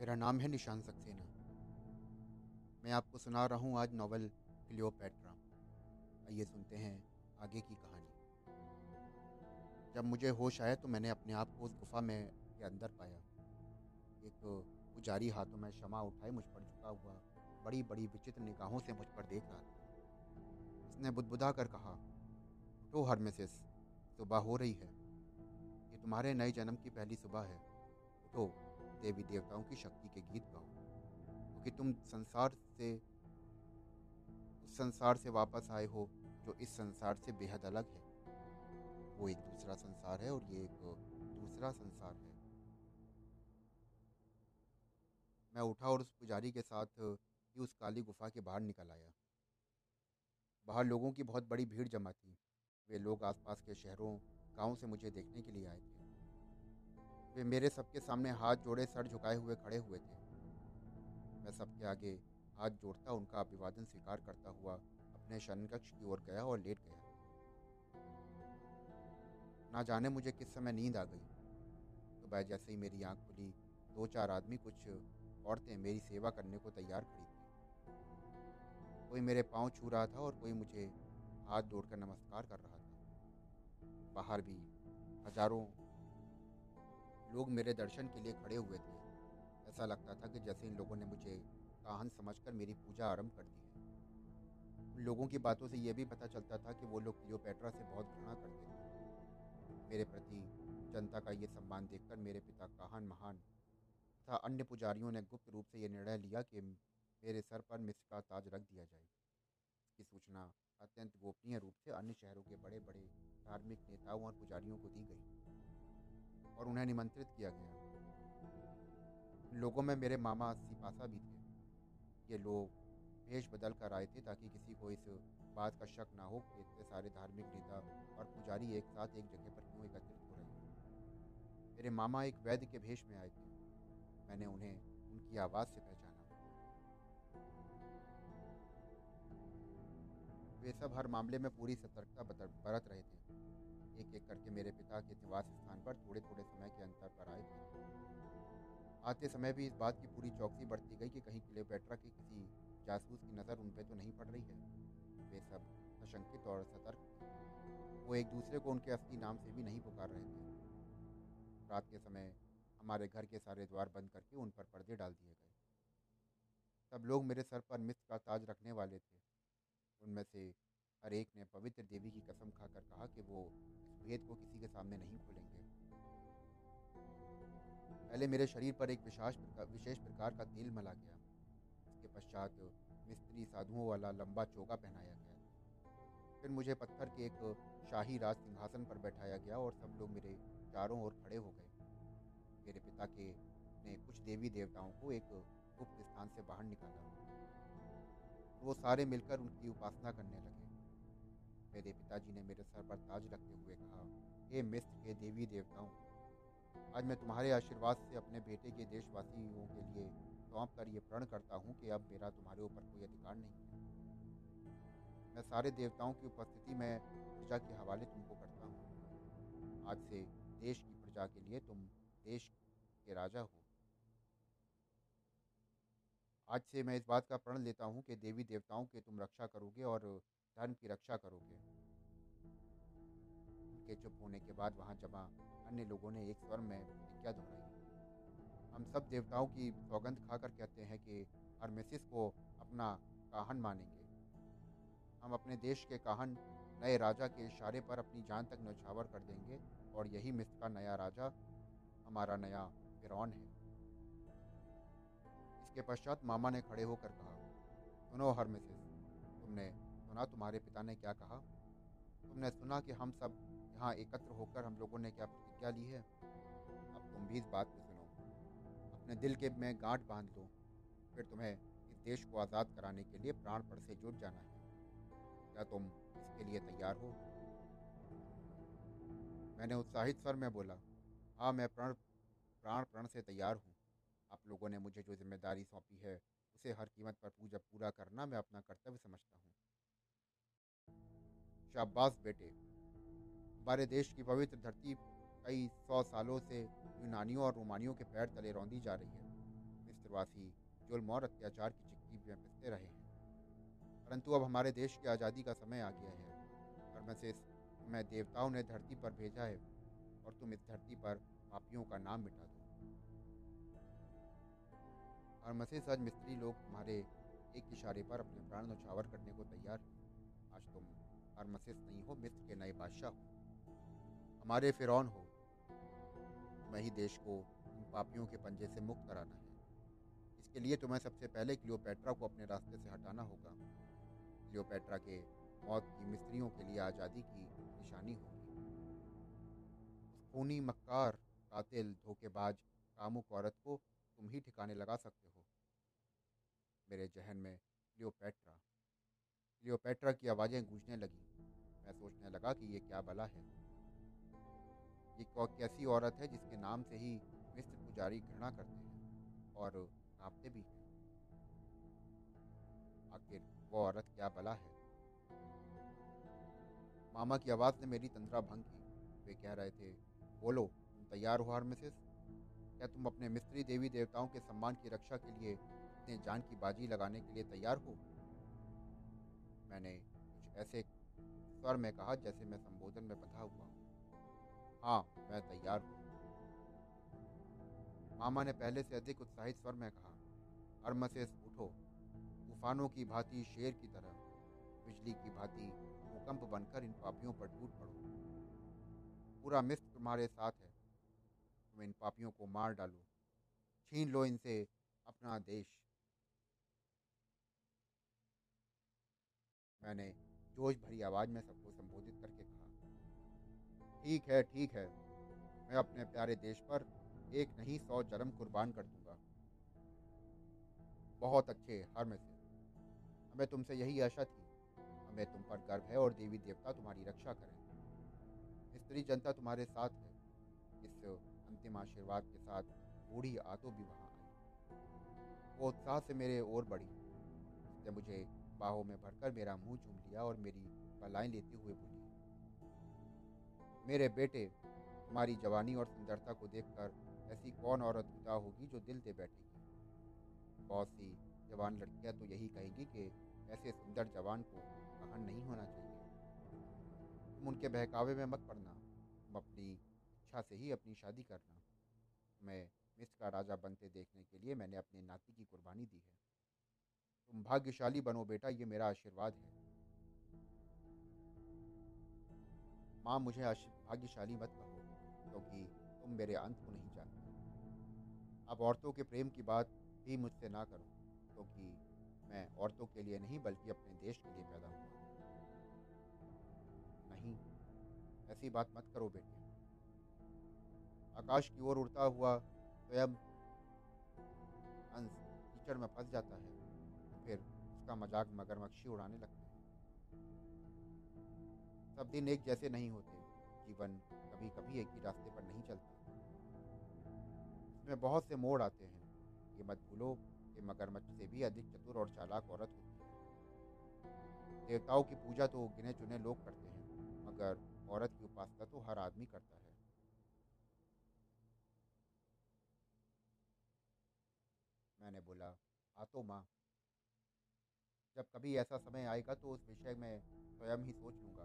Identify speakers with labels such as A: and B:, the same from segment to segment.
A: मेरा नाम है निशान सक्सेना। मैं आपको सुना रहा हूँ आज नॉवल क्लियोपैट्रा। आइए सुनते हैं आगे की कहानी। जब मुझे होश आया तो मैंने अपने आप को उस गुफा में के अंदर पाया। एक पुजारी हाथों में क्षमा उठाए मुझ पर झुका हुआ बड़ी बड़ी विचित्र निगाहों से मुझ पर देख रहा था। उसने बुदबुदा कर कहा, उठो हरमेसिस सुबह हो रही है। ये तुम्हारे नए जन्म की पहली सुबह है। उठो। देवी देवताओं की शक्ति के गीत गाओ, क्योंकि तुम संसार से, उस संसार से वापस आए हो, जो इस संसार से बेहद अलग है। वो एक दूसरा संसार है और ये एक दूसरा संसार है। मैं उठा और उस पुजारी के साथ, ही उस काली गुफा के बाहर निकल आया। बाहर लोगों की बहुत बड़ी भीड़ जमा थी। वे लोग आसपास के शहरों, गाँव से मुझे देखने के लिए आए थे। वे मेरे सबके सामने हाथ जोड़े, सर झुकाए हुए खड़े हुए थे। मैं सबके आगे हाथ जोड़ता, उनका अभिवादन स्वीकार करता हुआ अपने शनकक्ष की ओर गया और लेट गया। ना जाने मुझे किस समय नींद आ गई। सुबह तो जैसे ही मेरी आँख खुली दो चार आदमी कुछ औरतें मेरी सेवा करने को तैयार खड़ी थी। कोई मेरे पाँव छू रहा था और कोई मुझे हाथ जोड़कर नमस्कार कर रहा था। बाहर भी हज़ारों लोग मेरे दर्शन के लिए खड़े हुए थे। ऐसा लगता था कि जैसे इन लोगों ने मुझे काहन समझकर मेरी पूजा आरंभ कर दी है। उन लोगों की बातों से यह भी पता चलता था कि वो लोग क्लियोपेट्रा से बहुत घृणा करते थे। मेरे प्रति जनता का ये सम्मान देखकर मेरे पिता काहन महान तथा अन्य पुजारियों ने गुप्त रूप से यह निर्णय लिया कि मेरे सर पर मिस्र का ताज रख दिया जाए। इसकी सूचना अत्यंत गोपनीय रूप से अन्य शहरों के बड़े बड़े धार्मिक नेताओं और पुजारियों को दी गई। और उन्हें निमंत्रित किया गया। लोगों में मेरे मामा सिपासा भी थे। ये लोग भेष बदल कर आए थे ताकि किसी को इस बात का शक ना हो कि इतने सारे धार्मिक नेता और पुजारी एक साथ एक जगह पर क्यों एकत्रित हो रहे हैं। मेरे मामा एक वैद्य के भेष में आए थे। मैंने उन्हें, उनकी आवाज़ से पहचाना। वे सब हर मामले में पूरी सतर्कता बरत रहे थे। एक एक करके मेरे पिता के निवास स्थान पर थोड़े थोड़े समय के अंतर पर आए आते समय भी इस बात की पूरी चौकसी बढ़ती गई कि कहीं क्लियोपेट्रा की किसी जासूस की नज़र उन पर तो नहीं पड़ रही है। वे सब सशंकित और सतर्क वो एक दूसरे को उनके असली नाम से भी नहीं पुकार रहे थे। रात के समय हमारे घर के सारे द्वार बंद करके उन पर पर्दे डाल दिए गए। सब लोग मेरे सर पर मिस्र का ताज रखने वाले थे। उनमें से हर एक ने पवित्र देवी की कसम खाकर कहा कि वो भेद को किसी के सामने नहीं खोलेंगे। पहले मेरे शरीर पर एक विशेष विशेष प्रकार का तेल मला गया। इसके पश्चात मिस्त्री साधुओं वाला लंबा चोगा पहनाया गया। फिर मुझे पत्थर के एक शाही राज सिंहासन पर बैठाया गया और सब लोग मेरे चारों ओर खड़े हो गए। मेरे पिता के ने कुछ देवी देवताओं को एक गुप्त स्थान से बाहर निकाला। वो सारे मिलकर उनकी उपासना करने लगे। मेरे पिताजी ने मेरे सर पर ताज रखते हुए कहा, हे मिस्र के देवी देवताओं, आज मैं तुम्हारे आशीर्वाद से अपने बेटे के देशवासियों के लिए सौंप कर ये प्रण करता हूँ कि अब मेरा तुम्हारे ऊपर कोई अधिकार नहीं है। मैं सारे देवताओं की उपस्थिति में प्रजा के हवाले तुमको करता हूँ। आज से देश की प्रजा के लिए तुम देश के राजा हो। आज से मैं इस बात का प्रण लेता हूँ कि देवी देवताओं के तुम रक्षा करोगे और धर्म की रक्षा करोगे। उनके चुप होने के बाद वहाँ जमा अन्य लोगों ने एक स्वर में प्रतिज्ञा दोहराई। हम सब देवताओं की सौगंध खाकर कहते हैं कि हरमेसिस को अपना काहन मानेंगे। हम अपने देश के काहन नए राजा के इशारे पर अपनी जान तक नौछावर कर देंगे और यही मिस्र का नया राजा, हमारा नया फिरौन है। इसके पश्चात मामा ने खड़े होकर कहा, सुनो हरमेसिस, तुमने सुना तुम्हारे पिता ने क्या कहा? तुमने सुना कि हम सब यहाँ एकत्र होकर हम लोगों ने क्या प्रतिज्ञा ली है? अब तुम भी इस बात को सुनो। अपने दिल के में गांठ बाँध लो, फिर तुम्हें इस देश को आज़ाद कराने के लिए प्राण पड़ से जुट जाना है। क्या तुम इसके लिए तैयार हो? मैंने उत्साहित स्वर में बोला हाँ मैं प्राण प्राण प्रण से तैयार हूँ। आप लोगों ने मुझे जो ज़िम्मेदारी सौंपी है, उसे हर कीमत पर पूजा, पूरा करना मैं अपना कर्तव्य समझता हूँ। शाबाश बेटे। हमारे देश की पवित्र धरती कई सौ सालों से यूनानियों और रोमानियों के पैर तले रौंदी जा रही है। मिस्रवासी जुल्म और अत्याचार की चिक्की में पिसते रहे हैं। परंतु अब हमारे देश की आज़ादी का समय आ गया है और मैं से मैं देवताओं ने धरती पर भेजा है और तुम इस धरती पर पापियों का नाम मिटा दो। और मसीह आज मिस्त्री लोग तुम्हारे एक इशारे पर अपने प्राण नौछावर करने को तैयार आज तुम अरमसिस नहीं हो, मिस्र के नए बादशाह हो। हमारे फिरौन हो। तुम्हें ही देश को इन पापियों के पंजे से मुक्त कराना है। इसके लिए तुम्हें सबसे पहले क्लियोपेट्रा को अपने रास्ते से हटाना होगा। क्लियोपेट्रा के मौत की मिस्त्रियों के लिए आज़ादी की निशानी होगी। खूनी मक्कार, कातिल, धोखेबाज, कामुक औरत को तुम ही ठिकाने लगा सकते हो। मेरे जहन में क्लियोपेट्रा क्लियोपेट्रा की आवाज़ें गूंजने लगी। मैं सोचने लगा कि ये क्या बला है। ये कैसी औरत है जिसके नाम से ही मिस्र पुजारी घृणा करते हैं और कांपते भी हैं? आखिर वो औरत क्या बला है? मामा की आवाज़ ने मेरी तंद्रा भंग की। वे कह रहे थे, बोलो, तुम तैयार हो हर मिसेस क्या तुम अपने मिस्त्री देवी देवताओं के सम्मान की रक्षा के लिए अपने जान की बाजी लगाने के लिए तैयार हो? मैंने कुछ ऐसे स्वर में कहा जैसे मैं संबोधन में बधा हुआ हूँ। हाँ मैं तैयार हूँ। मामा ने पहले से अधिक उत्साहित स्वर में कहा अरमसेस उठो, तूफानों की भांति, शेर की तरह, बिजली की भांति, भूकंप बनकर इन पापियों पर टूट पड़ो। पूरा मिस्र तुम्हारे साथ है, तुम इन पापियों को मार डालो। छीन लो इनसे अपना देश। मैंने जोश भरी आवाज़ में सबको संबोधित करके कहा, ठीक है ठीक है, मैं अपने प्यारे देश पर एक नहीं सौ जन्म कुर्बान कर दूँगा। बहुत अच्छे हर में से। हमें तुमसे यही आशा थी। हमें तुम पर गर्व है और देवी देवता तुम्हारी रक्षा करें। स्त्री जनता तुम्हारे साथ है। इस अंतिम आशीर्वाद के साथ बूढ़ी आतो भी वहाँ आई। वो उत्साह से मेरे ओर बढ़ी। उसने मुझे बाहों में भरकर मेरा मुँह चूम लिया और मेरी बलाएँ लेते हुए बोली, मेरे बेटे, तुम्हारी जवानी और सुंदरता को देखकर ऐसी कौन औरत विदा होगी जो दिल दे बैठेगी? बहुत सी जवान लड़कियाँ तो यही कहेंगी कि ऐसे सुंदर जवान को कहन नहीं होना चाहिए। तुम उनके बहकावे में मत पड़ना। तुम अपनी इच्छा से ही अपनी शादी करना। मैं मिस का राजा बनते देखने के लिए मैंने अपने नाती की कुर्बानी दी है। तुम भाग्यशाली बनो बेटा, ये मेरा आशीर्वाद है। माँ, मुझे भाग्यशाली मत कहो क्योंकि तुम मेरे अंत को नहीं जानते। अब औरतों के प्रेम की बात भी मुझसे ना करो, क्योंकि मैं औरतों के लिए नहीं, बल्कि अपने देश के लिए पैदा हुआ। नहीं, ऐसी बात मत करो बेटे। आकाश की ओर उड़ता हुआ स्वयं अंश कीचड़ में फंस जाता है। फिर उसका मज़ाक मगरमच्छी उड़ाने लगते हैं। सब दिन एक जैसे नहीं होते, जीवन कभी कभी एक ही रास्ते पर नहीं चलता। इसमें बहुत से मोड़ आते हैं, ये मत भूलो कि मगरमच्छ से भी अधिक चतुर और चालाक औरत होती है। देवताओं की पूजा तो गिने चुने लोग करते हैं, मगर औरत की उपासना तो हर आदमी करता है। मैंने बोला आ तो माँ। जब कभी ऐसा समय आएगा तो उस विषय में स्वयं ही सोच लूँगा।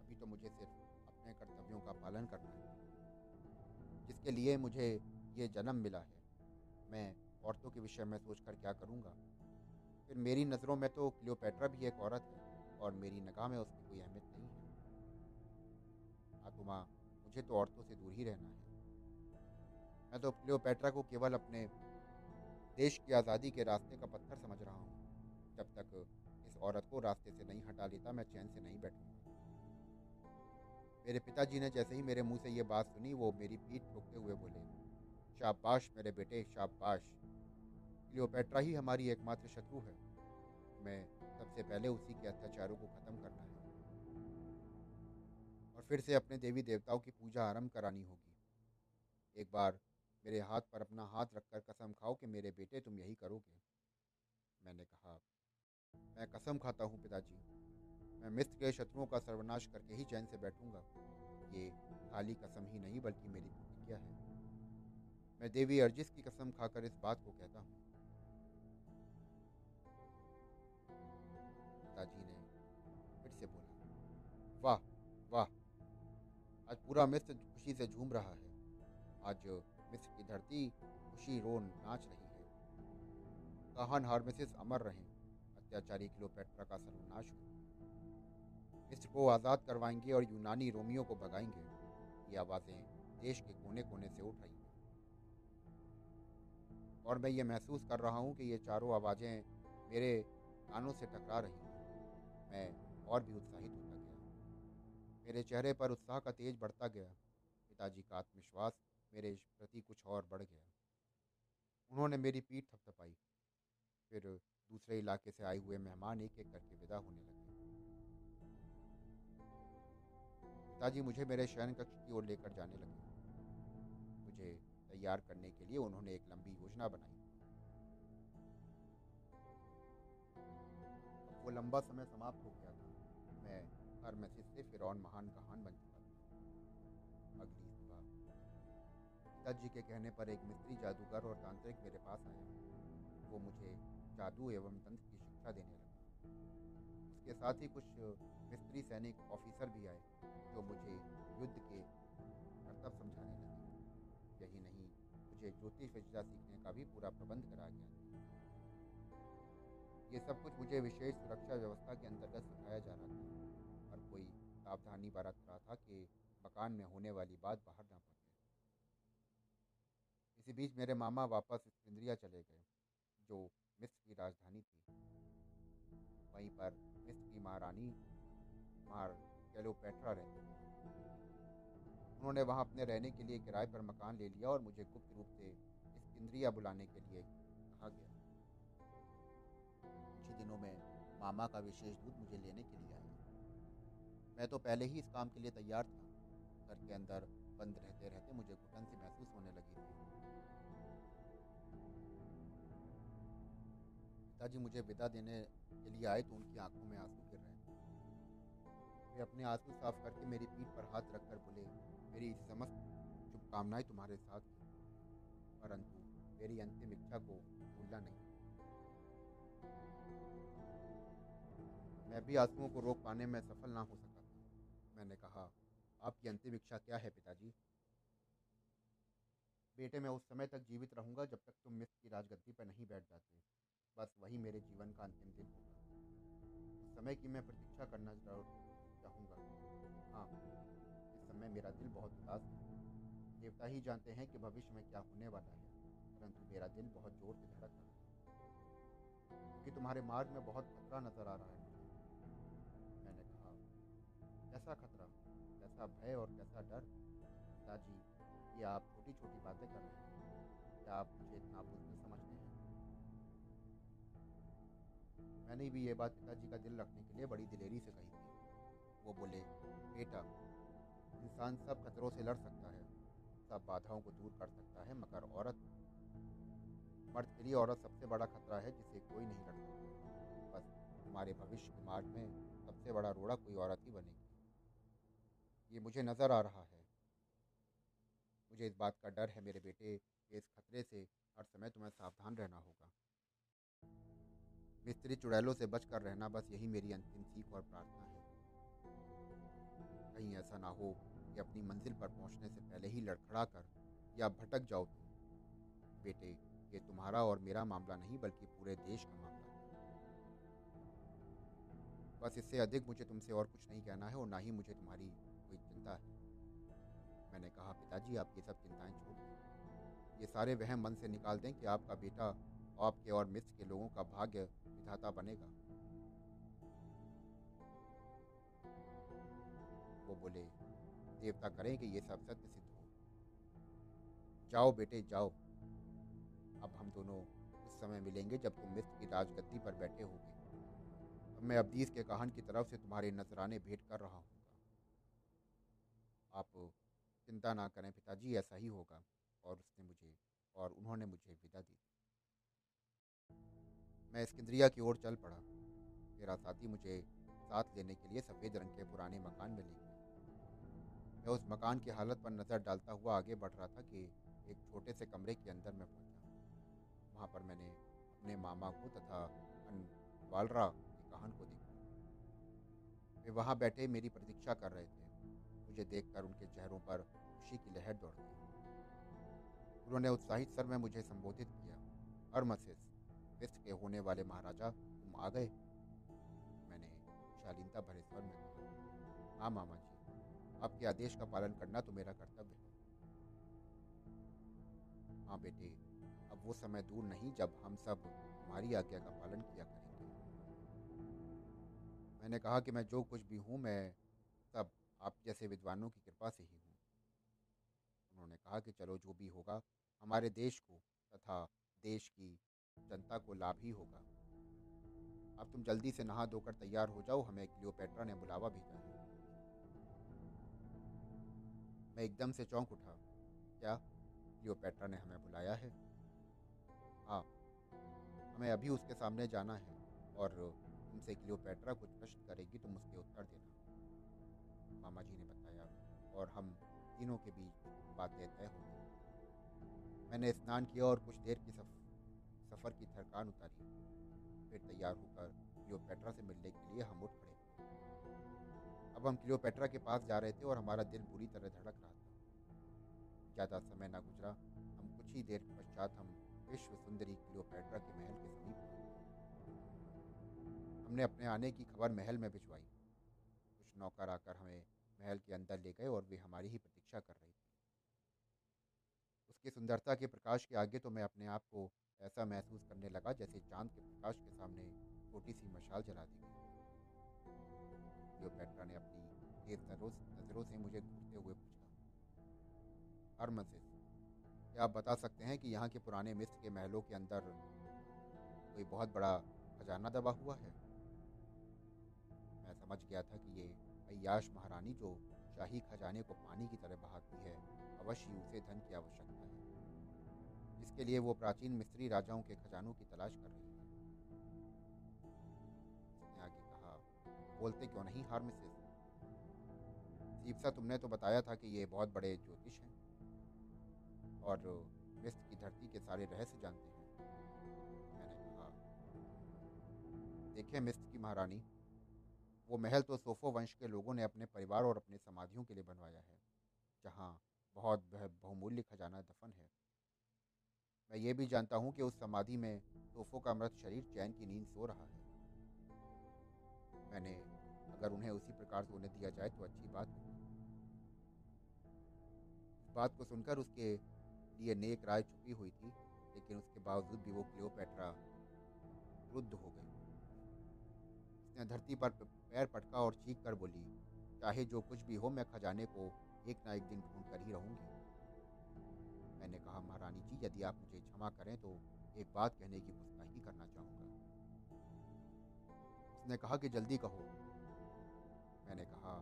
A: अभी तो मुझे सिर्फ़ अपने कर्तव्यों का पालन करना है, जिसके लिए मुझे ये जन्म मिला है। मैं औरतों के विषय में सोचकर क्या करूँगा? फिर मेरी नज़रों में तो क्लियोपेट्रा भी एक औरत है, और मेरी नगाह में उसकी कोई अहमियत नहीं है। आतुमा, मुझे तो औरतों से दूर ही रहना है। मैं तो क्लियोपेट्रा को केवल अपने देश की आज़ादी के रास्ते का पत्थर समझ रहा हूँ। जब तक इस औरत को रास्ते से नहीं हटा लेता, मैं चैन से नहीं बैठूँगा। मेरे पिताजी ने जैसे ही मेरे मुँह से ये बात सुनी, वो मेरी पीठ ठोकते हुए बोले, शाबाश मेरे बेटे, शाबाश। क्लियोपेट्रा ही हमारी एकमात्र शत्रु है। मैं सबसे पहले उसी के अत्याचारों को ख़त्म करना है। और फिर से अपने देवी देवताओं की पूजा आरंभ करानी होगी। एक बार मेरे हाथ पर अपना हाथ रखकर कसम खाओ कि मेरे बेटे, तुम यही करोगे? मैंने कहा मैं कसम खाता हूँ पिताजी। मैं मिस्र के शत्रुओं का सर्वनाश करके ही चैन से बैठूँगा। ये खाली कसम ही नहीं, बल्कि मेरी प्रतिज्ञा है। मैं देवी अर्जिस की कसम खाकर इस बात को कहता हूँ। पिताजी ने फिर से बोला, वाह वाह! आज पूरा मिस्र खुशी से झूम रहा है। आज मिस्र की धरती खुशी रोन नाच रही है। कहान हार्मेसिस अमर रहे। अत्याचारी क्लियोपेट्रा का सर्वनाश हो मिस्र को आज़ाद करवाएँगे और यूनानी रोमियो को भगाएँगे। ये आवाज़ें देश के कोने कोने से उठ रही हैं। और मैं ये महसूस कर रहा हूँ कि ये चारों आवाज़ें मेरे कानों से टकरा रही हैं। मैं और भी उत्साहित होता गया। मेरे चेहरे पर उत्साह का तेज बढ़ता गया। पिताजी का आत्मविश्वास मेरे प्रति कुछ और बढ़ गया। उन्होंने मेरी पीठ थपथपाई। फिर दूसरे इलाके से आए हुए मेहमान एक एक करके विदा होने लगे। पिताजी मुझे मेरे शयन कक्ष की ओर लेकर जाने लगे। मुझे तैयार करने के लिए उन्होंने एक लंबी योजना बनाई। वो लंबा समय समाप्त हो गया था। मैं हर मैसेज से फिर महान कहान बन चुका था। अगली सुबह पिताजी के कहने पर एक मिस्त्री जादूगर और तांत्रिक मेरे पास आया। वो मुझे जादू एवं तंत्र की शिक्षा देने लगा। उसके साथ ही कुछ मिस्त्री सैनिक ऑफिसर भी आए, जो मुझे युद्ध के कर्तव्य समझाने लगे। यही नहीं, मुझे ज्योतिष विद्या सीखने का भी पूरा प्रबंध करा गया। ये सब कुछ मुझे विशेष सुरक्षा व्यवस्था के अंतर्गत सिखाया जा रहा था और कोई सावधानी बरत रहा था कि मकान में होने वाली बात बाहर ना पड़। इसी बीच मेरे मामा वापस इंद्रिया चले गए, जो मिस्र की राजधानी थी। वहीं पर मिस्र की महारानी मार कैलोपेट्रा रहती थी। उन्होंने वहाँ अपने रहने के लिए किराए पर मकान ले लिया और मुझे गुप्त रूप से इंद्रिया बुलाने के लिए कहा गया। कुछ दिनों में मामा का विशेष दूत मुझे लेने के लिए आया। मैं तो पहले ही इस काम के लिए तैयार था। घर के अंदर बंद रहते रहते मुझे घुटन सी महसूस होने लगी थी। पिताजी मुझे विदा देने के लिए आए तो उनकी आँखों में आँसू गिर रहे थे। वे अपने आँसू साफ़ करके मेरी पीठ पर हाथ रखकर बोले, मेरी समस्त शुभकामनाएँ तुम्हारे साथ परंतु मेरी अंतिम इच्छा को भूलना नहीं। मैं भी आंसुओं को रोक पाने में सफल ना हो सका मैंने कहा, आपकी अंतिम इच्छा क्या है पिताजी? बेटे, मैं उस समय तक जीवित रहूँगा जब तक तुम मिस्र की राजगद्दी पर नहीं बैठ जाते। बस वही मेरे जीवन का अंतिम दिन होगा। उस समय की मैं प्रतीक्षा करना चाहूँगा। हाँ इस समय मेरा दिल बहुत उदास है। देवता ही जानते हैं कि भविष्य में क्या होने वाला है, परंतु मेरा दिल बहुत ज़ोर से धड़क रहा है। क्योंकि तुम्हारे मार्ग में बहुत खतरा नज़र आ रहा है। मैंने कहा, कैसा खतरा? कैसा भय और कैसा डर? पिताजी, ये आप छोटी छोटी बातें कर रहे हैं। क्या आप मुझे इतना बुज़ुर्ग मैंने भी ये बात पिताजी का दिल रखने के लिए बड़ी दिलेरी से कही थी। वो बोले, बेटा, इंसान सब खतरों से लड़ सकता है, सब बाधाओं को दूर कर सकता है, मगर औरत मर्द के लिए औरत सबसे बड़ा खतरा है जिसे कोई नहीं लड़ सकता। बस हमारे भविष्य के मार्ग में सबसे बड़ा रोड़ा कोई औरत ही बनेगी। ये मुझे नज़र आ रहा है। मुझे इस बात का डर है, मेरे बेटे, कि इस खतरे से हर समय तुम्हें सावधान रहना होगा। मिस्त्री चुड़ैलों से बचकर रहना बस यही मेरी अंतिम सीख और प्रार्थना है। कहीं ऐसा ना हो कि अपनी मंजिल पर पहुँचने से पहले ही लड़खड़ा कर या भटक जाओ तुम। बेटे, ये तुम्हारा और मेरा मामला नहीं, बल्कि पूरे देश का मामला है। बस इससे अधिक मुझे तुमसे और कुछ नहीं कहना है और ना ही मुझे तुम्हारी कोई चिंता है। मैंने कहा, पिताजी, आप ये सब चिंताएँ छोड़ दें ये सारे वहम मन से निकाल दें कि आपका बेटा आपके और मिस्र के लोगों का भाग्य विधाता बनेगा। वो बोले, देवता करें कि ये सब सत्य सिद्ध हो। जाओ बेटे, जाओ। अब हम दोनों उस समय मिलेंगे जब तुम मिस्र की राजगद्दी पर बैठे होगे। अब मैं अब्दीस के कहान की तरफ़ से तुम्हारे नजराने भेंट कर रहा हूँ। आप चिंता ना करें पिताजी, ऐसा ही होगा। और उसने मुझे, और उन्होंने मुझे विदा दी मैं स्किंद्रिया की ओर चल पड़ा। मेरा साथी मुझे साथ लेने के लिए सफ़ेद रंग के पुराने मकान में ले गया। मैं उस मकान की हालत पर नज़र डालता हुआ आगे बढ़ रहा था कि एक छोटे से कमरे के अंदर मैं पहुँचा। वहाँ पर मैंने अपने मामा को तथा वालरा के कहान को देखा। वे वहाँ बैठे मेरी प्रतीक्षा कर रहे थे। मुझे देखकर उनके चेहरों पर खुशी की लहर दौड़ गई। उन्होंने उत्साहित सर में मुझे संबोधित किया और विस्त के होने वाले महाराजा तुम आ गए। मैंने शालीनता भरे स्वर में कहा हाँ मामा जी, आपके आदेश का पालन करना तो मेरा कर्तव्य है। हाँ बेटे, अब वो समय दूर नहीं जब हम सब हमारी आज्ञा का पालन किया करेंगे। मैंने कहा कि मैं जो कुछ भी हूँ, मैं सब आप जैसे विद्वानों की कृपा से ही हूँ। उन्होंने कहा कि चलो जो भी होगा, हमारे देश को तथा देश की जनता को लाभ ही होगा। अब तुम जल्दी से नहा धोकर तैयार हो जाओ हमें क्लियोपेट्रा ने बुलावा भेजा है मैं एकदम से चौंक उठा। क्या? क्लियोपेट्रा ने हमें बुलाया है? हाँ। हमें अभी उसके सामने जाना है और तुमसे क्लियोपेट्रा कुछ प्रश्न करेगी तुम उसके उत्तर देना। मामा जी ने बताया और हम तीनों के बीच बातें तय हो। गई मैंने स्नान किया और कुछ देर की सफ, सफ़र की थकान उतारी। फिर तैयार होकर क्लियोपेट्रा से मिलने के लिए हम उठ खड़े अब हम क्लियोपेट्रा के पास जा रहे थे और हमारा दिल बुरी तरह धड़क रहा था। ज़्यादा समय ना गुजरा। हम कुछ ही देर पश्चात हम विश्व सुंदरी क्लियोपेट्रा के महल के समीप हमने अपने आने की खबर महल में भिजवाई। कुछ नौकर आकर हमें महल के अंदर ले गए और वे हमारी ही प्रतीक्षा कर रही थी। उसकी सुंदरता के प्रकाश के आगे तो मैं अपने आप को ऐसा महसूस करने लगा जैसे चाँद के प्रकाश के सामने छोटी सी मशाल जला दी गई क्लियोपेट्रा ने अपनी तेज नज़रों से मुझे घूरते हुए पूछा क्या आप बता सकते हैं कि यहाँ के पुराने मिस्र के महलों के अंदर कोई बहुत बड़ा खजाना दबा हुआ है? मैं समझ गया था कि ये अयाश महारानी जो शाही खजाने को पानी की तरह बहाती है, अवश्य उसे धन की आवश्यकता है। इसके लिए वो प्राचीन मिस्री राजाओं के खजानों की तलाश कर रही है। बोलते क्यों नहीं हार मिसेस? तुमने तो बताया था कि ये बहुत बड़े ज्योतिष हैं और मिस्र की धरती के सारे रहस्य जानते हैं। मैंने कहा मिस्र की महारानी, वो महल तो सोफो वंश के लोगों ने अपने परिवार और अपने समाधियों के लिए बनवाया है, जहाँ बहुत बहुमूल्य खजाना दफन है। मैं ये भी जानता हूँ कि उस समाधि में सोफो का मृत शरीर चैन की नींद सो रहा है। मैंने अगर उन्हें उसी प्रकार से उन्हें दिया जाए तो अच्छी बात इस बात को सुनकर उसके लिए नेक राय छुपी हुई थी, लेकिन उसके बावजूद भी वो क्लियोपेट्रा क्रुद्ध हो गई। उसने धरती पर पैर पटका और चीख कर बोली, चाहे जो कुछ भी हो, मैं खजाने को एक ना एक दिन ढूंढ कर ही रहूँगी। मैंने कहा, महारानी जी, यदि आप मुझे क्षमा करें तो एक बात कहने की गुस्ताखी करना चाहूँगा। उसने कहा कि, जल्दी कहो। मैंने कहा,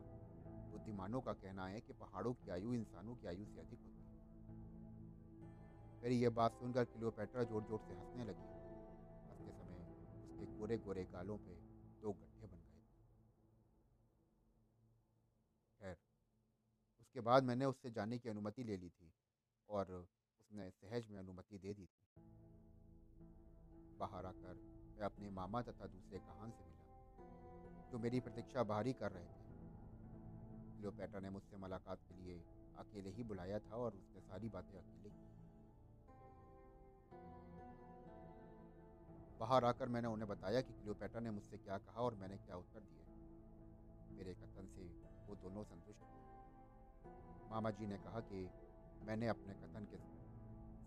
A: बुद्धिमानों का कहना है कि पहाड़ों की आयु इंसानों की आयु से अधिक होती है। मेरी यह बात सुनकर क्लियोपेट्रा ज़ोर ज़ोर से हंसने लगी। हँसते समय उसके गोरे गोरे गालों पे दो गड्ढे बन गए। खैर, उसके बाद मैंने उससे जाने की अनुमति ले ली थी। और उसने सहज में अनुमति दे दी थी। बाहर आकर मैं अपने मामा तथा दूसरे कहान से मिला, जो मेरी प्रतीक्षा बाहरी कर रहे थे। क्लियोपेट्रा ने मुझसे मुलाकात के लिए अकेले ही बुलाया था और उसने सारी बातें अकेले की। बाहर आकर मैंने उन्हें बताया कि क्लियोपेट्रा ने मुझसे क्या कहा और मैंने क्या उत्तर दिया। मेरे कथन से वो दोनों संतुष्ट थे मामा जी ने कहा कि मैंने अपने कथन के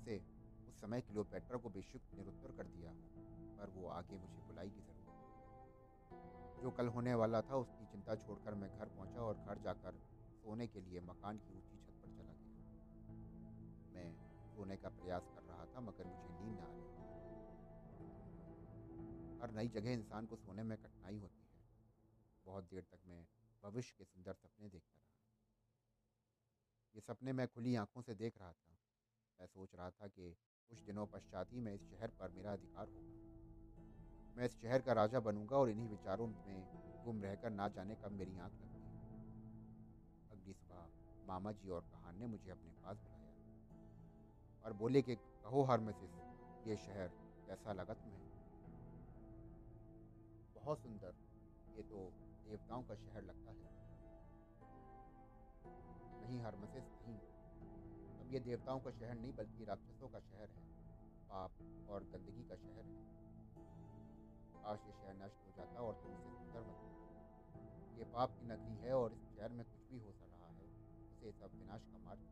A: से उस समय क्लियोपेट्रा को बेशुक निरुत्तर कर दिया पर वो आगे मुझे बुलाई बुलाएगी ज़रूर जो कल होने वाला था, उसकी चिंता छोड़कर मैं घर पहुँचा और घर जाकर सोने के लिए मकान की ऊँची छत पर चला गया। मैं सोने का प्रयास कर रहा था, मगर मुझे नींद ना आ रही हर नई जगह इंसान को सोने में कठिनाई होती है। बहुत देर तक मैं भविष्य के सुंदर सपने देखता रहा। ये सपने मैं खुली आँखों से देख रहा था। मैं सोच रहा था कि कुछ दिनों पश्चात ही मैं इस शहर पर मेरा अधिकार होगा। मैं इस शहर का राजा बनूँगा और इन्हीं विचारों में गुम रहकर ना जाने कब मेरी आँख लग गई अगली सुबह मामा जी और कहान ने मुझे अपने पास बुलाया और बोले कि कहो हारमेसिस, ये शहर कैसा लगा तुम्हें? बहुत सुंदर, ये तो देवताओं का शहर लगता है। नहीं हारमेसिस नहीं अब ये देवताओं का शहर नहीं, बल्कि राक्षसों का शहर है। पाप और गंदगी का शहर है। आज ये शहर नष्ट हो जाता और तुम इसे सुंदर बनते ये पाप की नगरी है और इस शहर में कुछ भी हो रहा है, उसे सब विनाश का मार्ग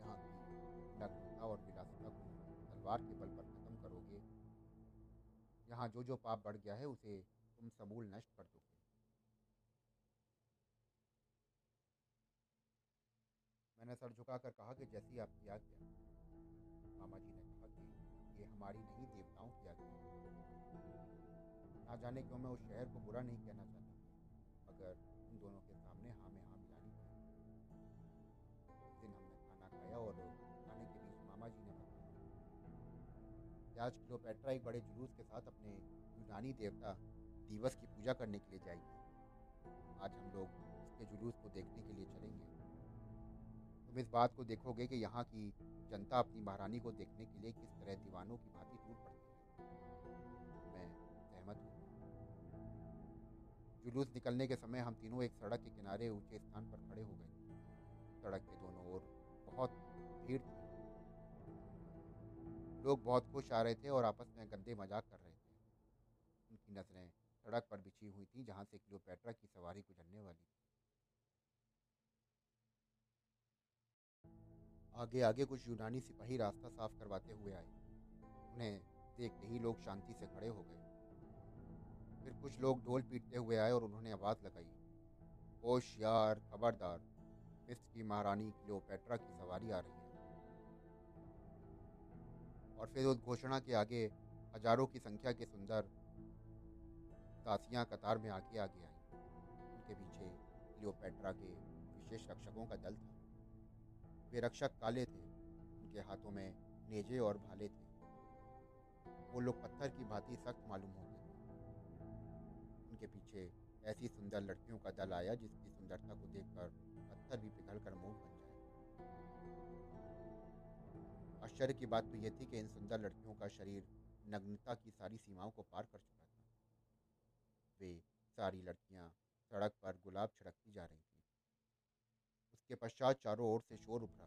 A: यहाँ की नग्नता और विलासिता को तलवार के बल पर खत्म करोगे। यहाँ जो जो पाप बढ़ गया है, उसे तुम समूल नष्ट कर दोगे। मैंने सर झुकाकर कहा कि जैसी आपकी आज्ञा। मामा जी ने कहा कि ये हमारी नहीं, देवताओं की आज्ञा ना जाने क्यों मैं उस शहर को बुरा नहीं कहना चाहता। मगर उन दोनों के सामने हाँ में हाँ मिलानी दिन हमने खाना खाया और खाने के बीच मामा जी ने बताया। आज क्लियोपेट्रा एक बड़े जुलूस के साथ अपने यूनानी देवता दिवस की पूजा करने के लिए जाएगी। आज हम लोग उसके जुलूस को देखने के लिए चलेंगे। तुम इस बात को देखोगे कि यहाँ की जनता अपनी महारानी को देखने के लिए किस तरह दीवानों की भांति टूट पड़ती है। मैं सहमत हूँ। जुलूस निकलने के समय हम तीनों एक सड़क के किनारे ऊँचे स्थान पर खड़े हो गए। सड़क के दोनों ओर बहुत भीड़ थी। लोग बहुत खुश आ रहे थे और आपस में गंदे मज़ाक कर रहे थे। उनकी नज़रें सड़क पर बिछी हुई थी, जहाँ से क्लियोपेट्रा की सवारी गुजरने वाली थी। आगे आगे कुछ यूनानी सिपाही रास्ता साफ़ करवाते हुए आए। उन्हें देखते ही लोग शांति से खड़े हो गए। फिर कुछ लोग ढोल पीटते हुए आए और उन्होंने आवाज़ लगाई। होशियार, खबरदार, मिस्र की महारानी क्लियोपेट्रा की सवारी आ रही है। और फिर उस घोषणा के आगे हज़ारों की संख्या के सुंदर दासियाँ कतार में आगे आगे आई। उनके पीछे क्लियोपेट्रा के विशेष रक्षकों का दल था। वे रक्षक काले थे, उनके हाथों में नेजे और भाले थे। वो लोग पत्थर की भांति सख्त मालूम होते थे उनके पीछे ऐसी सुंदर लड़कियों का दल आया जिसकी सुंदरता को देखकर पत्थर भी पिघल कर मूंग बन जाए। आश्चर्य की बात तो यह थी कि इन सुंदर लड़कियों का शरीर नग्नता की सारी सीमाओं को पार कर चुका था। वे सारी लड़कियाँ सड़क पर गुलाब छिड़कती जा रही थीं। उसके पश्चात चारों ओर से शोर उभरा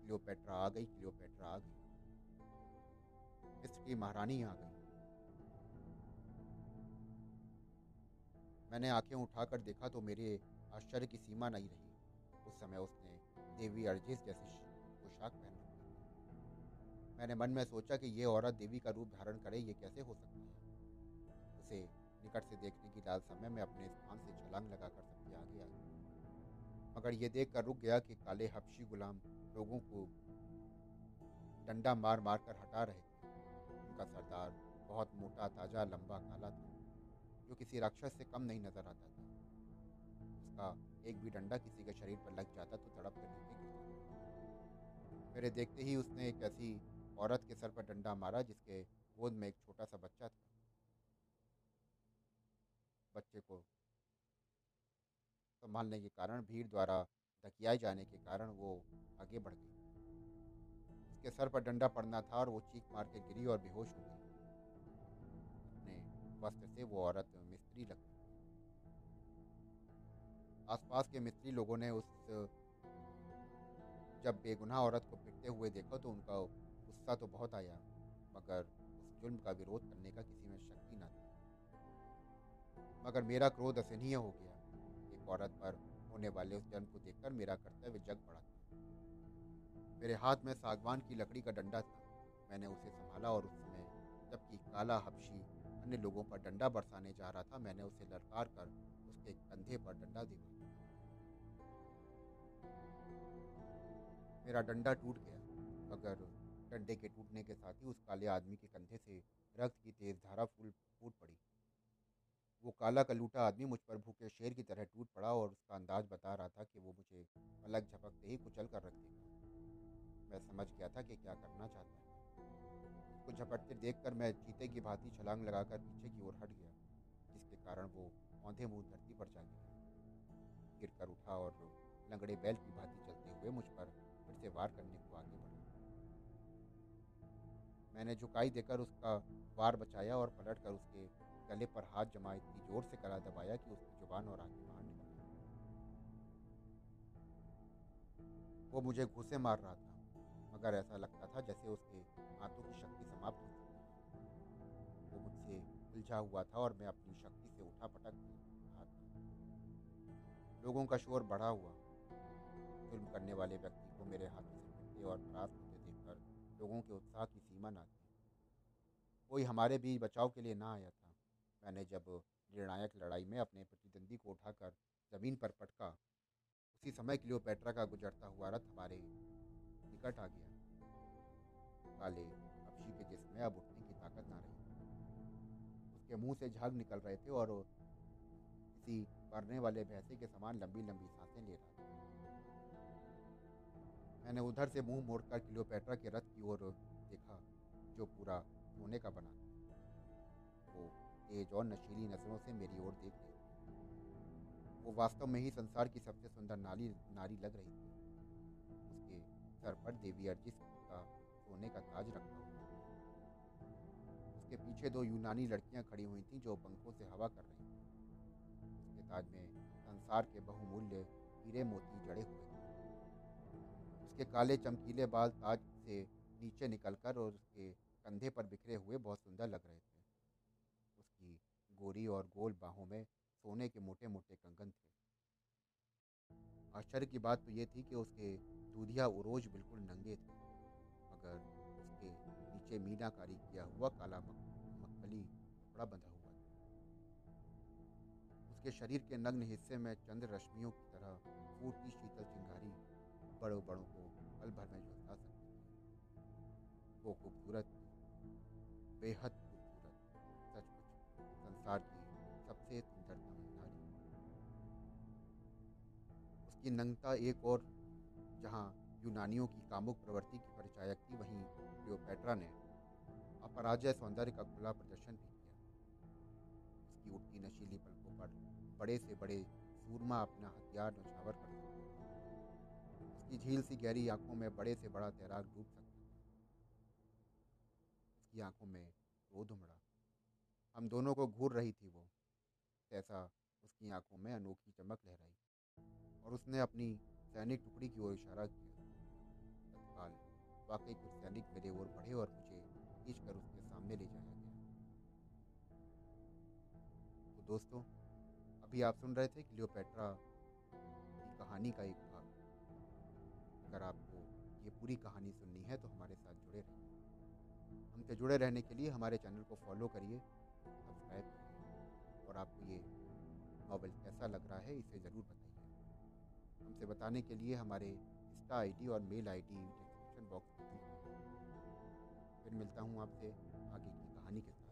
A: क्लियोपेट्रा आ गई, क्लियोपेट्रा आ गई। इसकी महारानी आ गई। मैंने आँखें उठाकर देखा तो मेरे आश्चर्य की सीमा नहीं रही। उस समय उसने देवी अर्जिस जैसी पोशाक पहन रखी। मैंने मन में सोचा कि ये औरत देवी का रूप धारण करे, ये कैसे हो सकता है? उसे निकट से देखने की लालसा में मैं अपने स्थान से छलांग लगाकर सबके आगे आ मगर ये देख कर रुक गया कि काले हबशी गुलाम लोगों को डंडा मार मार कर हटा रहे थे। उनका सरदार बहुत मोटा, ताज़ा, लंबा, काला था, जो किसी राक्षस से कम नहीं नज़र आता था। उसका एक भी डंडा किसी के शरीर पर लग जाता तो तड़प कर नीचे गिर जाता। मेरे देखते ही उसने एक ऐसी औरत के सर पर डंडा मारा जिसके गोद में एक छोटा सा बच्चा था। बच्चे को संभालने के कारण, भीड़ द्वारा धकियाए जाने के कारण वो आगे बढ़ गई। उसके सर पर डंडा पड़ना था और वो चीख मार के गिरी और बेहोश हो गई। अपने वस्त्र से वो औरत मिस्त्री लग गई। आसपास के मिस्त्री लोगों ने उस, जब बेगुनाह औरत को पिटते हुए देखा तो उनका गुस्सा तो बहुत आया, मगर उस जुल्म का विरोध करने का किसी में शक्ति ना थी। मगर मेरा क्रोध असहनीय हो गया। एक औरत पर होने वाले उस जन्म को देखकर मेरा कर्तव्य जग पड़ा था। मेरे हाथ में सागवान की लकड़ी का डंडा था। मैंने उसे संभाला और उस समय जबकि काला, हबशी, अन्य लोगों पर डंडा बरसाने जा रहा था, मैंने उसे ललकार कर उसके कंधे पर डंडा दिया। मेरा डंडा टूट गया, मगर डंडे के टूटने के साथ ही उस काले आदमी के कंधे से रक्त की तेज धारा फूल फूट पड़ी। वो काला कलूटा आदमी मुझ पर भूखे शेर की तरह टूट पड़ा और उसका अंदाज बता रहा था कि वो मुझे पलक झपकते ही कुचल कर रख देगा। मैं समझ गया था कि क्या करना चाहता है। उसको झपटते देखकर मैं चीते की भांति छलांग लगाकर पीछे की ओर हट गया, जिसके कारण वो औंधे मुँह धरती पर जा गिरा। गिर कर उठा और लंगड़े बैल की भांति चलते हुए मुझ पर फिर से वार करने को आगे बढ़ा। मैंने झुकाई देकर उसका वार बचाया और पलट कर उसके गले पर हाथ जमा इतनी ज़ोर से गला दबाया कि उसकी ज़ुबान और आँखें बाहर निकल वो मुझे घूसे मार रहा था, मगर ऐसा लगता था जैसे उसके हाथों की शक्ति समाप्त हो चुकी वो मुझसे उलझा हुआ था और मैं अपनी शक्ति से उठा पटक रहा था। लोगों का शोर बढ़ा हुआ। जुल्म करने वाले व्यक्ति को मेरे हाथों से पिटते और परास्त होते देखकर लोगों के उत्साह की सीमा ना थी कोई हमारे बीच बचाव के लिए ना आया था। मैंने जब निर्णायक लड़ाई में अपने प्रतिद्वंदी को उठाकर ज़मीन पर पटका, उसी समय क्लियोपेट्रा का गुजरता हुआ रथ हमारे निकट आ गया। काले अक्षी के जिसमें अब उठने की ताकत ना रही। उसके मुँह से झाग निकल रहे थे और किसी मरने वाले भैंसे के समान लंबी लंबी साँसें ले रहा था। मैंने उधर से मुँह मोड़कर क्लियोपेट्रा के रथ की ओर देखा, जो पूरा सोने का बना वो तेज और नशीली नज़रों से मेरी ओर देख रही वो वास्तव में ही संसार की सबसे सुंदर नारी नारी लग रही थी। उसके सर पर देवी अर्जिस का सोने का ताज रखा हुआ उसके पीछे दो यूनानी लड़कियाँ खड़ी हुई थीं जो पंखों से हवा कर रही थीं। उसके ताज में संसार के बहुमूल्य हीरे मोती जड़े हुए थे। उसके काले चमकीले बाल ताज से नीचे निकलकर और उसके कंधे पर बिखरे हुए बहुत सुंदर लग रहे थे। गोरी और गोल बाहों में सोने के मोटे मोटे कंगन थे। आश्चर्य की बात तो ये थी कि उसके दूधिया उरोज बिल्कुल नंगे थे, मगर उसके नीचे मीनाकारी किया हुआ काला मक्खली कपड़ा बंधा हुआ था। उसके शरीर के नग्न हिस्से में चंद्र रश्मियों की तरह फूटती शीतल चिंगारी बड़ों बड़ों को पल भर में झुलसा सकती वो खूबसूरत, बेहद संसार की सबसे सुंदरतम नारी उसकी नंगता एक और, जहाँ यूनानियों की कामुक प्रवृत्ति की परिचायक थी, वहीं क्लियोपेट्रा ने अपराजय सौंदर्य का खुला प्रदर्शन भी किया। उसकी उठती नशीली पलकों पर बड़े से बड़े सूरमा अपना हथियार नछावर कर सकता उसकी झील सी गहरी आँखों में बड़े से बड़ा तैराक डूब सकता उसकी आँखों में क्रोध उमड़ा। हम दोनों को घूर रही थी वो, ऐसा उसकी आँखों में अनोखी चमक लहराई। और उसने अपनी सैनिक टुकड़ी की ओर इशारा किया। तत्काल वाकई कुछ सैनिक मेरे ओर बढ़े और मुझे खींच कर उसके सामने ले जाया गया। तो दोस्तों, अभी आप सुन रहे थे क्लियोपेट्रा की कहानी का एक भाग। अगर आपको ये पूरी कहानी सुननी है तो हमारे साथ जुड़े रहिए। हमसे जुड़े रहने के लिए हमारे चैनल को फॉलो करिए। और आपको ये नावल कैसा लग रहा है, इसे ज़रूर बताइए। हमसे बताने के लिए हमारे इंस्टा आईडी और मेल आईडी डिस्क्रिप्शन बॉक्स में फिर मिलता हूँ आपसे आगे की कहानी के साथ।